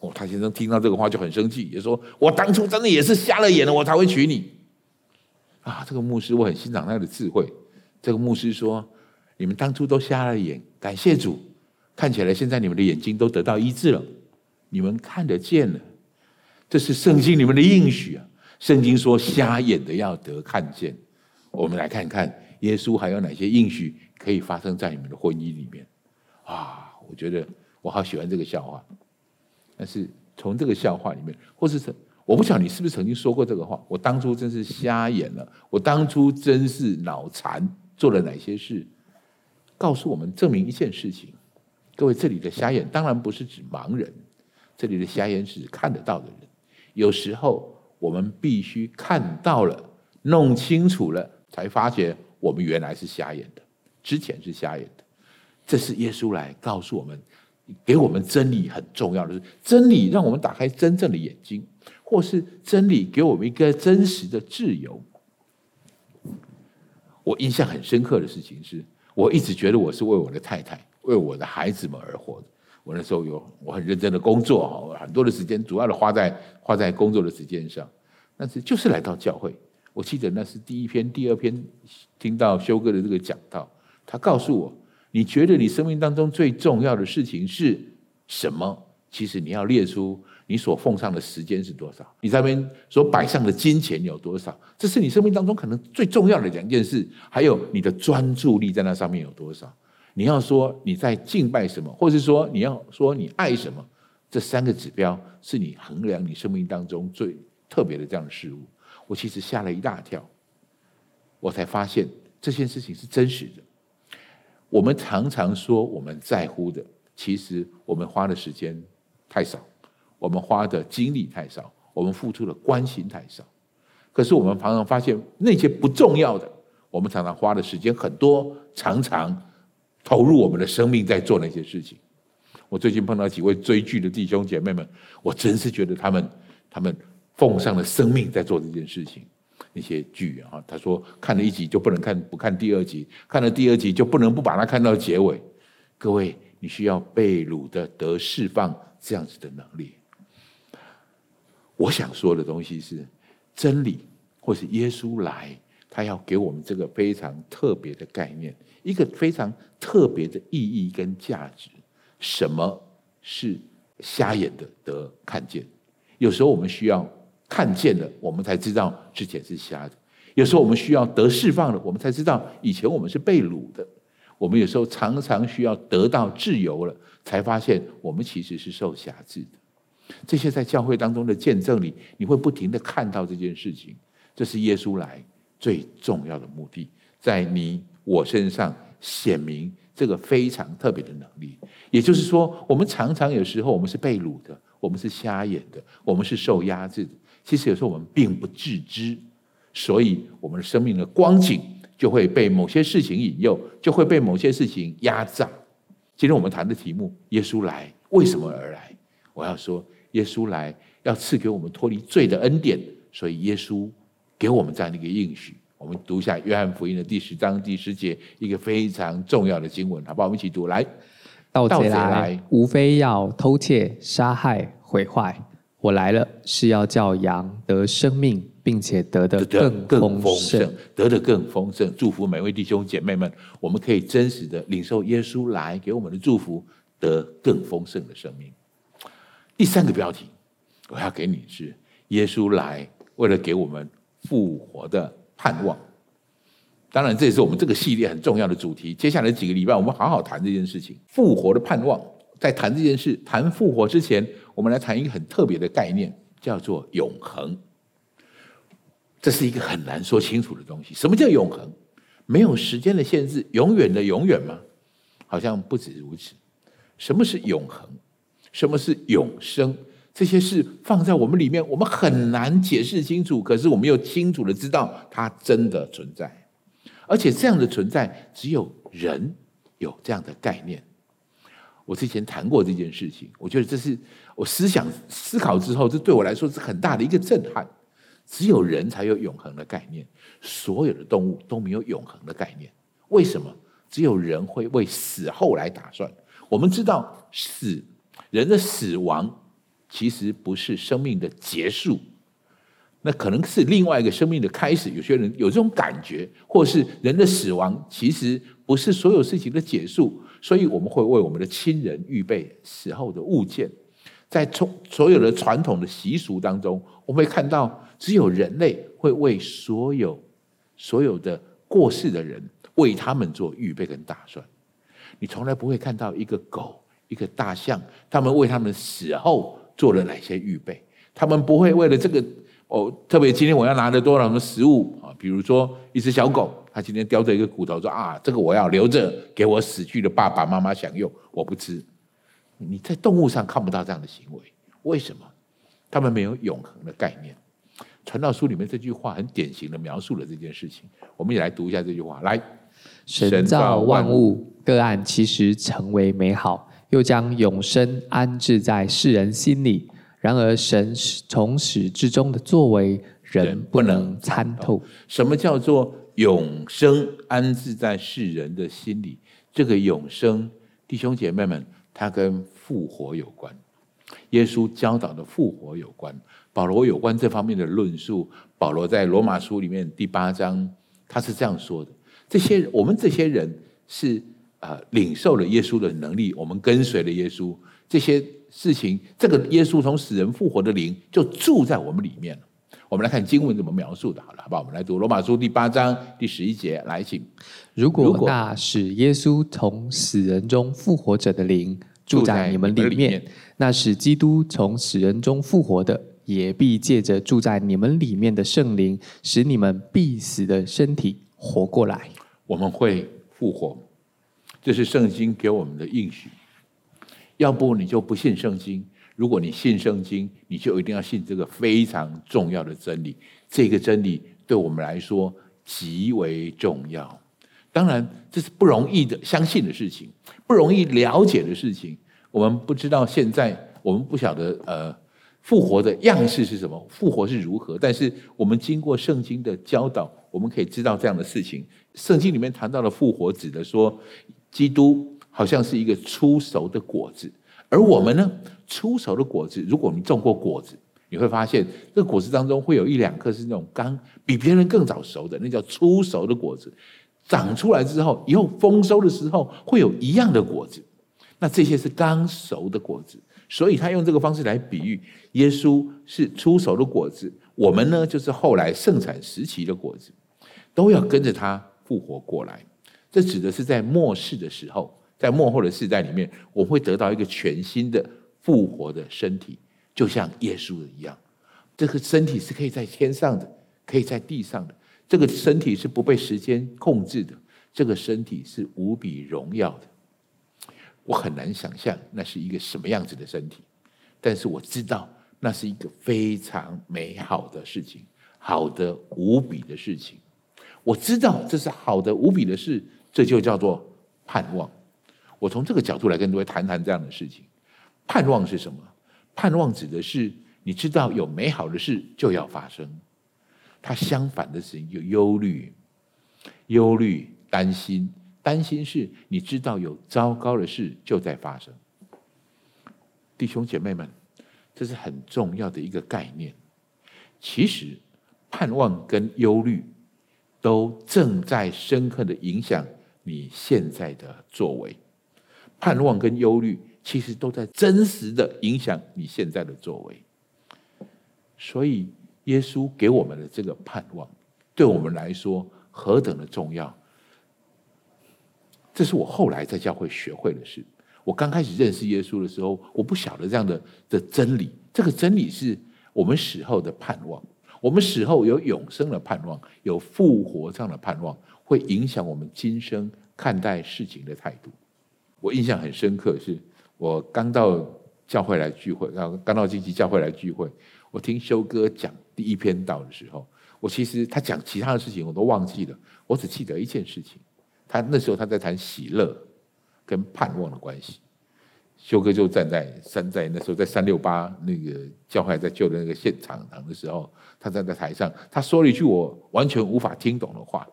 哦，他先生听到这个话就很生气，也说：“我当初真的也是瞎了眼了，我才会娶你。”啊，这个牧师我很欣赏他的智慧。这个牧师说：“你们当初都瞎了眼，感谢主，看起来现在你们的眼睛都得到医治了，你们看得见了。这是圣经里面的应许啊！圣经说瞎眼的要得看见。我们来看看耶稣还有哪些应许可以发生在你们的婚姻里面啊！我觉得我好喜欢这个笑话，但是从这个笑话里面，或是我不晓得你是不是曾经说过这个话？我当初真是瞎眼了，我当初真是脑残。”做了哪些事？告诉我们，证明一件事情。各位，这里的瞎眼当然不是指盲人，这里的瞎眼是指看得到的人。有时候我们必须看到了，弄清楚了，才发觉我们原来是瞎眼的，之前是瞎眼的。这是耶稣来告诉我们，给我们真理很重要的是，真理让我们打开真正的眼睛，或是真理给我们一个真实的自由。我印象很深刻的事情是，我一直觉得我是为我的太太、为我的孩子们而活的。我那时候有我很认真的工作哈，很多的时间主要的花在花在工作的时间上。但是就是来到教会，我记得那是第一篇、第二篇听到修哥的这个讲道，他告诉我：你觉得你生命当中最重要的事情是什么？其实你要列出。你所奉上的时间是多少？你在那边所摆上的金钱有多少？这是你生命当中可能最重要的两件事。还有你的专注力在那上面有多少？你要说你在敬拜什么，或是说你要说你爱什么？这三个指标是你衡量你生命当中最特别的这样的事物。我其实吓了一大跳，我才发现这件事情是真实的。我们常常说我们在乎的，其实我们花的时间太少。我们花的精力太少，我们付出的关心太少。可是我们常常发现那些不重要的，我们常常花的时间很多，常常投入我们的生命在做那些事情。我最近碰到几位追剧的弟兄姐妹们，我真是觉得他们他们奉上了生命在做这件事情。那些剧啊，他说看了一集就不能看不看第二集，看了第二集就不能不把它看到结尾。各位，你需要被掳的得释放这样子的能力。我想说的东西是真理，或是耶稣来，他要给我们这个非常特别的概念，一个非常特别的意义跟价值。什么是瞎眼的得看见？有时候我们需要看见了，我们才知道之前是瞎的；有时候我们需要得释放了，我们才知道以前我们是被掳的。我们有时候常常需要得到自由了，才发现我们其实是受辖制的。这些在教会当中的见证里，你会不停的看到这件事情。这是耶稣来最重要的目的，在你我身上显明这个非常特别的能力。也就是说，我们常常有时候我们是被掳的，我们是瞎眼的，我们是受压制的。其实有时候我们并不自知，所以我们的生命的光景就会被某些事情引诱，就会被某些事情压榨。今天我们谈的题目：耶稣来，为什么而来？我要说。耶稣来要赐给我们脱离罪的恩典，所以耶稣给我们这样的一个应许。我们读一下约翰福音的第十章第十节，一个非常重要的经文，好不好？我们一起读。来，盗贼来，无非要偷窃、杀害、毁坏。我来了，是要叫羊得生命，并且得的更丰盛，得的更丰盛。祝福每位弟兄姐妹们，我们可以真实的领受耶稣来给我们的祝福，得更丰盛的生命。第三个标题，我要给你是耶稣来为了给我们复活的盼望。当然，这也是我们这个系列很重要的主题。接下来几个礼拜，我们好好谈这件事情。复活的盼望，在谈这件事、谈复活之前，我们来谈一个很特别的概念，叫做永恒。这是一个很难说清楚的东西。什么叫永恒？没有时间的限制，永远的永远吗？好像不止如此。什么是永恒？什么是永生？这些事放在我们里面，我们很难解释清楚。可是我们又清楚的知道，它真的存在，而且这样的存在，只有人有这样的概念。我之前谈过这件事情，我觉得这是我思想思考之后，这对我来说是很大的一个震撼。只有人才有永恒的概念，所有的动物都没有永恒的概念。为什么？只有人会为死后来打算。我们知道死。人的死亡其实不是生命的结束，那可能是另外一个生命的开始。有些人有这种感觉，或是人的死亡其实不是所有事情的结束，所以我们会为我们的亲人预备死后的物件。在从所有的传统的习俗当中，我们会看到，只有人类会为所有所有的过世的人为他们做预备跟打算。你从来不会看到一个狗、一个大象，他们为他们死后做了哪些预备。他们不会为了这个哦，特别今天我要拿的多少的食物啊？比如说一只小狗，它今天叼着一个骨头说啊，这个我要留着给我死去的爸爸妈妈享用，我不吃。你在动物上看不到这样的行为，为什么？他们没有永恒的概念。传道书里面这句话很典型的描述了这件事情。我们也来读一下这句话：来，神造万物，个案其实成为美好，又将永生安置在世人心里。然而，神从始至终的作为，人不能参透。什么叫做永生安置在世人的心里？这个永生，弟兄姐妹们，它跟复活有关，耶稣教导的复活有关。保罗有关这方面的论述，保罗在罗马书里面第八章，他是这样说的：这些我们这些人是啊、呃，领受了耶稣的能力，我们跟随了耶稣，这些事情，这个耶稣从死人复活的灵就住在我们里面了。我们来看经文怎么描述的，好了，好不好？我们来读罗马书第八章第十一节，来，请。如果那使耶稣从死人中复活者的灵住在你们里面，里面那使基督从死人中复活的，也必借着住在你们里面的圣灵，使你们必死的身体活过来。我们会复活，这是圣经给我们的应许。要不你就不信圣经。如果你信圣经，你就一定要信这个非常重要的真理。这个真理对我们来说极为重要。当然，这是不容易的相信的事情，不容易了解的事情。我们不知道现在，我们不晓得呃复活的样式是什么，复活是如何。但是我们经过圣经的教导，我们可以知道这样的事情。圣经里面谈到的复活，指的说，基督好像是一个初熟的果子。而我们呢，初熟的果子，如果你种过果子，你会发现这果子当中会有一两颗是那种刚比别人更早熟的，那叫初熟的果子。长出来之后，以后丰收的时候会有一样的果子。那这些是刚熟的果子，所以他用这个方式来比喻耶稣是初熟的果子，我们呢就是后来盛产时期的果子，都要跟着他复活过来。这指的是在末世的时候。在末后的世代里面，我会得到一个全新的复活的身体，就像耶稣一样。这个身体是可以在天上的，可以在地上的。这个身体是不被时间控制的，这个身体是无比荣耀的。我很难想象那是一个什么样子的身体，但是我知道那是一个非常美好的事情，好的无比的事情。我知道这是好的无比的事，这就叫做盼望。我从这个角度来跟各位谈谈这样的事情。盼望是什么？盼望指的是你知道有美好的事就要发生，它相反的是有忧虑、忧虑、担心。担心是你知道有糟糕的事就在发生。弟兄姐妹们，这是很重要的一个概念。其实，盼望跟忧虑都正在深刻的影响你现在的作为。盼望跟忧虑，其实都在真实的影响你现在的作为。所以，耶稣给我们的这个盼望，对我们来说何等的重要！这是我后来在教会学会的事。我刚开始认识耶稣的时候，我不晓得这样的的真理。这个真理是我们死后的盼望，我们死后有永生的盼望，有复活这样的盼望，会影响我们今生看待事情的态度。我印象很深刻，是我刚到教会来聚会，然后刚到金旗教会来聚会，我听修哥讲第一篇道的时候，我其实他讲其他的事情我都忘记了，我只记得一件事情，他那时候他在谈喜乐跟盼望的关系，修哥就站在山在那时候在三六八那个教会在救的那个现场堂的时候，他站在台上，他说了一句我完全无法听懂的话，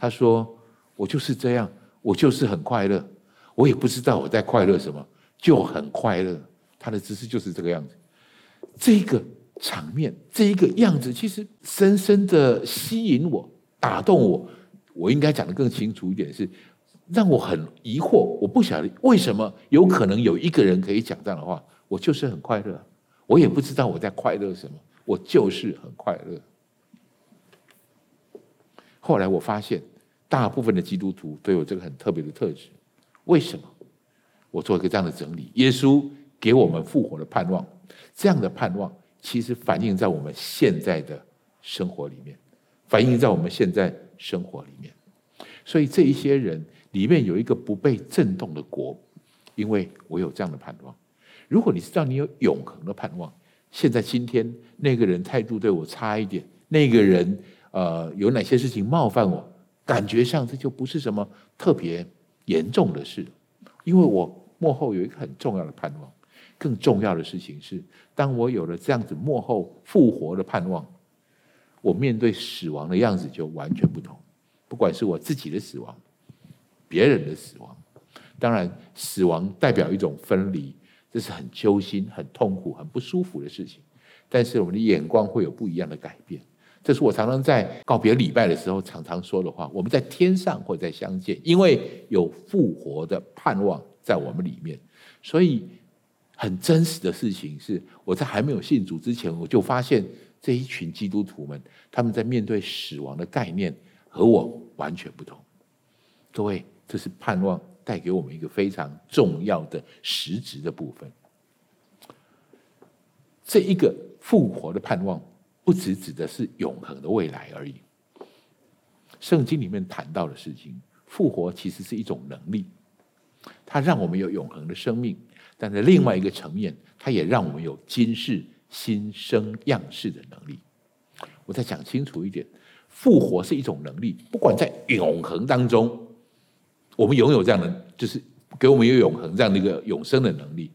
他说我就是这样，我就是很快乐。我也不知道我在快乐什么，就很快乐。他的姿势就是这个样子。这个场面，这一个样子，其实深深的吸引我，打动我。我应该讲得更清楚一点是，让我很疑惑，我不晓得为什么有可能有一个人可以讲这样的话，我就是很快乐，我也不知道我在快乐什么，我就是很快乐。后来我发现，大部分的基督徒都有这个很特别的特质，为什么？我做一个这样的整理，耶稣给我们复活的盼望，这样的盼望其实反映在我们现在的生活里面，反映在我们现在生活里面。所以这一些人里面有一个不被震动的国，因为我有这样的盼望。如果你知道你有永恒的盼望，现在今天那个人态度对我差一点，那个人呃有哪些事情冒犯我，感觉上这就不是什么特别严重的事，因为我。幕后有一个很重要的盼望，更重要的事情是，当我有了这样子幕后复活的盼望，我面对死亡的样子就完全不同。不管是我自己的死亡，别人的死亡，当然死亡代表一种分离，这是很揪心、很痛苦、很不舒服的事情。但是我们的眼光会有不一样的改变。这是我常常在告别礼拜的时候常常说的话。我们在天上会再相见，因为有复活的盼望。在我们里面，所以很真实的事情是，我在还没有信主之前，我就发现这一群基督徒们，他们在面对死亡的概念和我完全不同。各位，这是盼望带给我们一个非常重要的实质的部分。这一个复活的盼望，不只指的是永恒的未来而已。圣经里面谈到的事情，复活其实是一种能力。它让我们有永恒的生命，但在另外一个层面，它也让我们有今世新生样式的能力。我再讲清楚一点，复活是一种能力，不管在永恒当中，我们拥有这样的，就是给我们有永恒这样的一个永生的能力。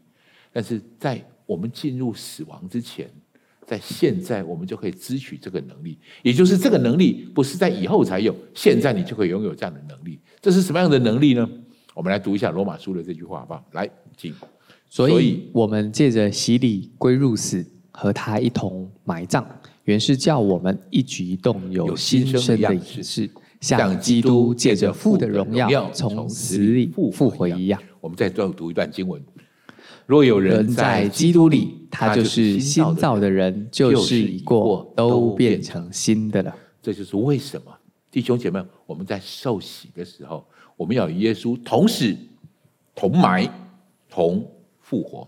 但是在我们进入死亡之前，在现在我们就可以支取这个能力，也就是这个能力不是在以后才有，现在你就可以拥有这样的能力。这是什么样的能力呢？我们来读一下罗马书的这句话，好不好？来，请。所以，我们借着洗礼归入死，和他一同埋葬，原是叫我们一举一动有新生的样式，像基督借着父的荣耀从死里复活一样。我们再读读一段经文：若有人在基督里，他就是新造的人，旧事已过，都变成新的了。这就是为什么，弟兄姐妹，我们在受洗的时候。我们要与耶稣同死、同埋、同复活。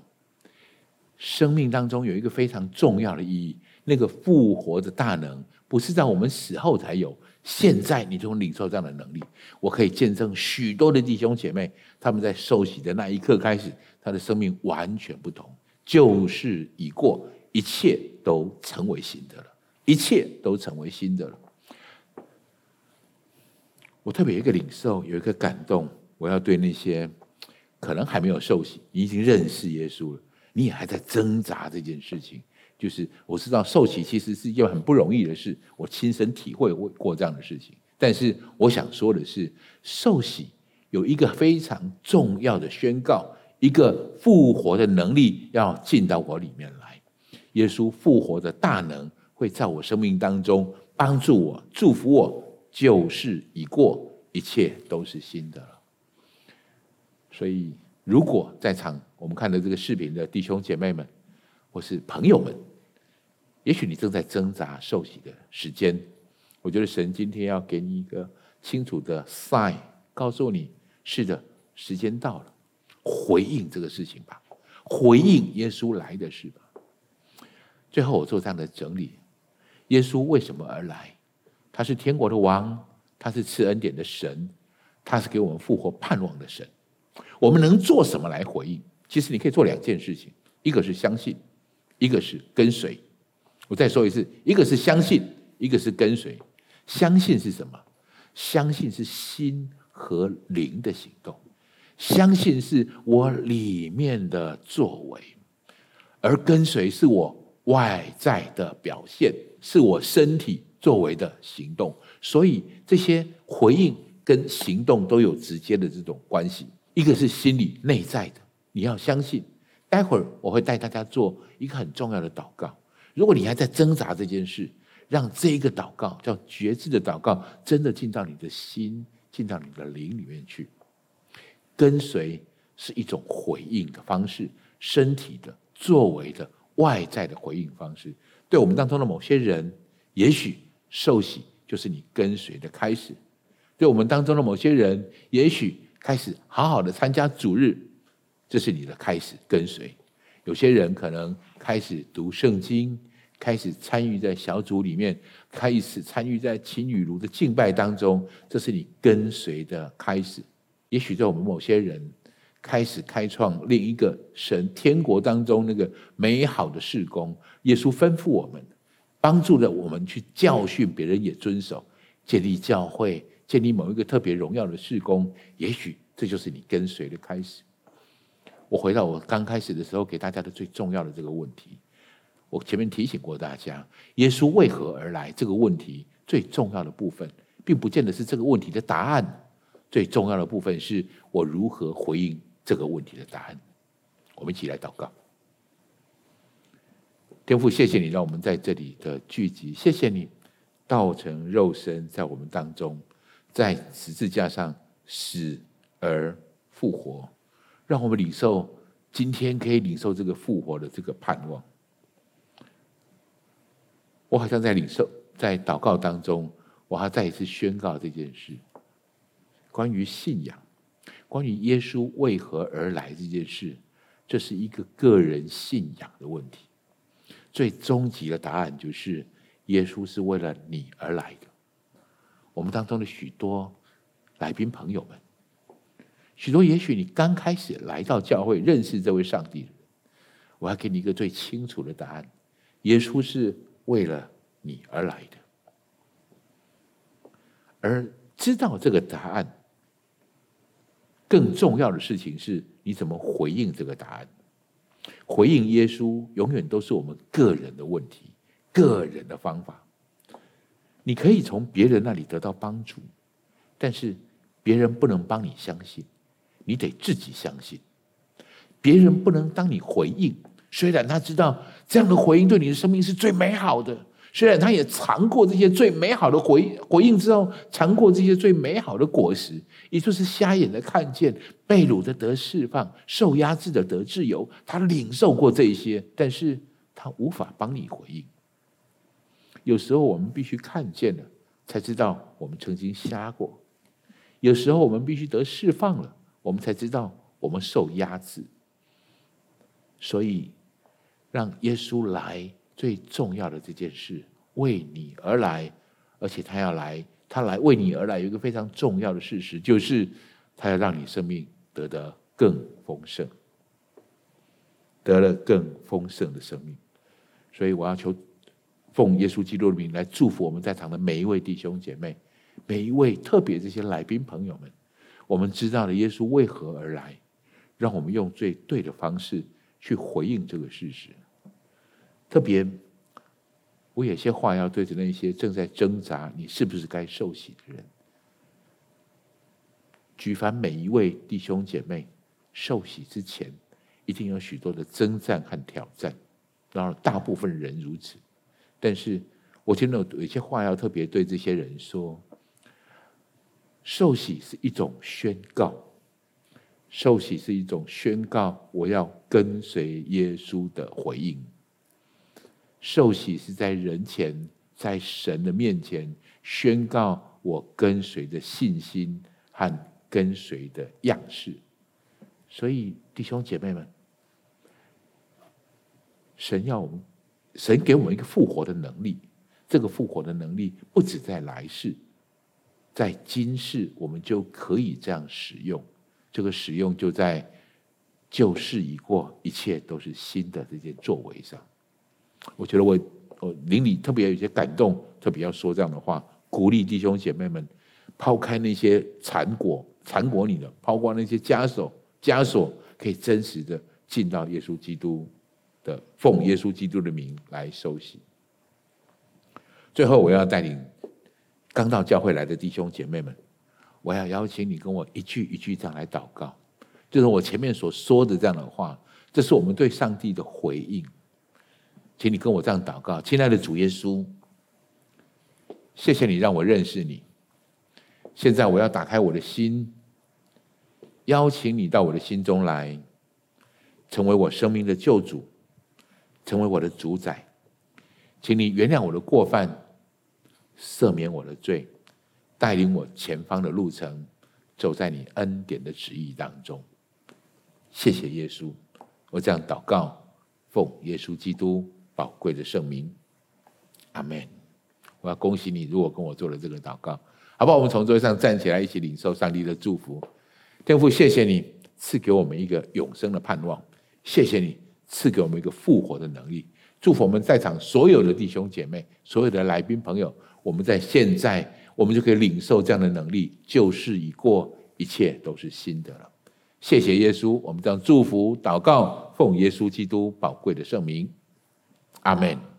生命当中有一个非常重要的意义，那个复活的大能不是在我们死后才有，现在你就领受这样的能力。我可以见证许多的弟兄姐妹，他们在受洗的那一刻开始，他的生命完全不同，旧事已过，一切都成为新的了，一切都成为新的了。我特别有一个领受，有一个感动，我要对那些可能还没有受洗，你已经认识耶稣了，你也还在挣扎这件事情。就是我知道受洗其实是一件很不容易的事，我亲身体会过这样的事情。但是我想说的是，受洗有一个非常重要的宣告，一个复活的能力要进到我里面来。耶稣复活的大能会在我生命当中帮助我、祝福我。旧事已过，一切都是新的了。所以，如果在场我们看到这个视频的弟兄姐妹们，或是朋友们，也许你正在挣扎受洗的时间，我觉得神今天要给你一个清楚的 sign，告诉你：是的，时间到了，回应这个事情吧，回应耶稣来的事吧。最后，我做这样的整理：耶稣为什么而来？他是天国的王，他是赐恩典的神，他是给我们复活盼望的神。我们能做什么来回应？其实你可以做两件事情：一个是相信，一个是跟随。我再说一次，一个是相信，一个是跟随。相信是什么？相信是心和灵的行动，相信是我里面的作为，而跟随是我外在的表现，是我身体。作为的行动，所以这些回应跟行动都有直接的这种关系。一个是心理内在的，你要相信。待会儿我会带大家做一个很重要的祷告，如果你还在挣扎这件事，让这一个祷告叫觉知的祷告，真的进到你的心，进到你的灵里面去。跟随是一种回应的方式，身体的、作为的、外在的回应方式。对我们当中的某些人，也许受洗就是你跟随的开始；对我们当中的某些人，也许开始好好的参加主日，这是你的开始跟随。有些人可能开始读圣经。开始参与在小组里面，开始参与在青雨炉的敬拜当中，这是你跟随的开始。也许在我们某些人开始开创另一个神天国当中那个美好的事工，耶稣吩咐我们，帮助了我们去教训别人，也遵守，建立教会，建立某一个特别荣耀的事工。也许这就是你跟随的开始。我回到我刚开始的时候给大家的最重要的这个问题。我前面提醒过大家，耶稣为何而来这个问题最重要的部分，并不见得是这个问题的答案。最重要的部分是我如何回应这个问题的答案。我们一起来祷告。天父，谢谢你让我们在这里的聚集，谢谢你道成肉身在我们当中，在十字架上死而复活，让我们领受今天可以领受这个复活的这个盼望。我好像在领受，在祷告当中，我还再一次宣告这件事：关于信仰，关于耶稣为何而来这件事，这是一个个人信仰的问题。最终极的答案就是，耶稣是为了你而来的。我们当中的许多来宾朋友们，许多也许你刚开始来到教会认识这位上帝的人，我要给你一个最清楚的答案：耶稣是。为了你而来的，而知道这个答案，更重要的事情是你怎么回应这个答案。回应耶稣永远都是我们个人的问题，个人的方法。你可以从别人那里得到帮助，但是别人不能帮你相信，你得自己相信。别人不能当你回应。虽然他知道这样的回应对你的生命是最美好的，虽然他也尝过这些最美好的回回应之后，尝过这些最美好的果实，也就是瞎眼的看见，被掳的得释放，受压制的得自由。他领受过这些，但是他无法帮你回应。有时候我们必须看见了，才知道我们曾经瞎过；有时候我们必须得释放了，我们才知道我们受压制。所以。让耶稣来最重要的这件事，为你而来，而且他要来，他来为你而来，有一个非常重要的事实，就是他要让你生命得的更丰盛，得了更丰盛的生命。所以我要求奉耶稣基督的名来祝福我们在场的每一位弟兄姐妹，每一位特别这些来宾朋友们。我们知道了耶稣为何而来，让我们用最对的方式。去回应这个事实。特别，我有些话要对着那些正在挣扎你是不是该受洗的人。举凡每一位弟兄姐妹受洗之前，一定有许多的征战和挑战，然后大部分人如此。但是我听到有些话要特别对这些人说：受洗是一种宣告。受洗是一种宣告，我要跟随耶稣的回应。受洗是在人前，在神的面前宣告我跟随的信心和跟随的样式。所以，弟兄姐妹们，神要我们，神给我们一个复活的能力。这个复活的能力不止在来世，在今世我们就可以这样使用。这个使用就在旧事已过，一切都是新的这件作为上。我觉得我我灵里特别有些感动，特别要说这样的话，鼓励弟兄姐妹们抛开那些缠裹缠裹你的，抛光那些枷锁枷锁，可以真实的进到耶稣基督的奉耶稣基督的名来受洗。最后，我要带领刚到教会来的弟兄姐妹们。我要邀请你跟我一句一句这样来祷告，就是我前面所说的这样的话，这是我们对上帝的回应。请你跟我这样祷告，亲爱的主耶稣，谢谢你让我认识你。现在我要打开我的心，邀请你到我的心中来，成为我生命的救主，成为我的主宰。请你原谅我的过犯，赦免我的罪，带领我前方的路程，走在你恩典的旨意当中。谢谢耶稣，我这样祷告，奉耶稣基督宝贵的圣名，阿门。我要恭喜你，如果跟我做了这个祷告，好不好？我们从座位上站起来，一起领受上帝的祝福。天父，谢谢你赐给我们一个永生的盼望，谢谢你赐给我们一个复活的能力。祝福我们在场所有的弟兄姐妹，所有的来宾朋友，我们在现在，我们就可以领受这样的能力，旧事已过，一切都是新的了。谢谢耶稣，我们这样祝福祷告，奉耶稣基督宝贵的圣名，阿门。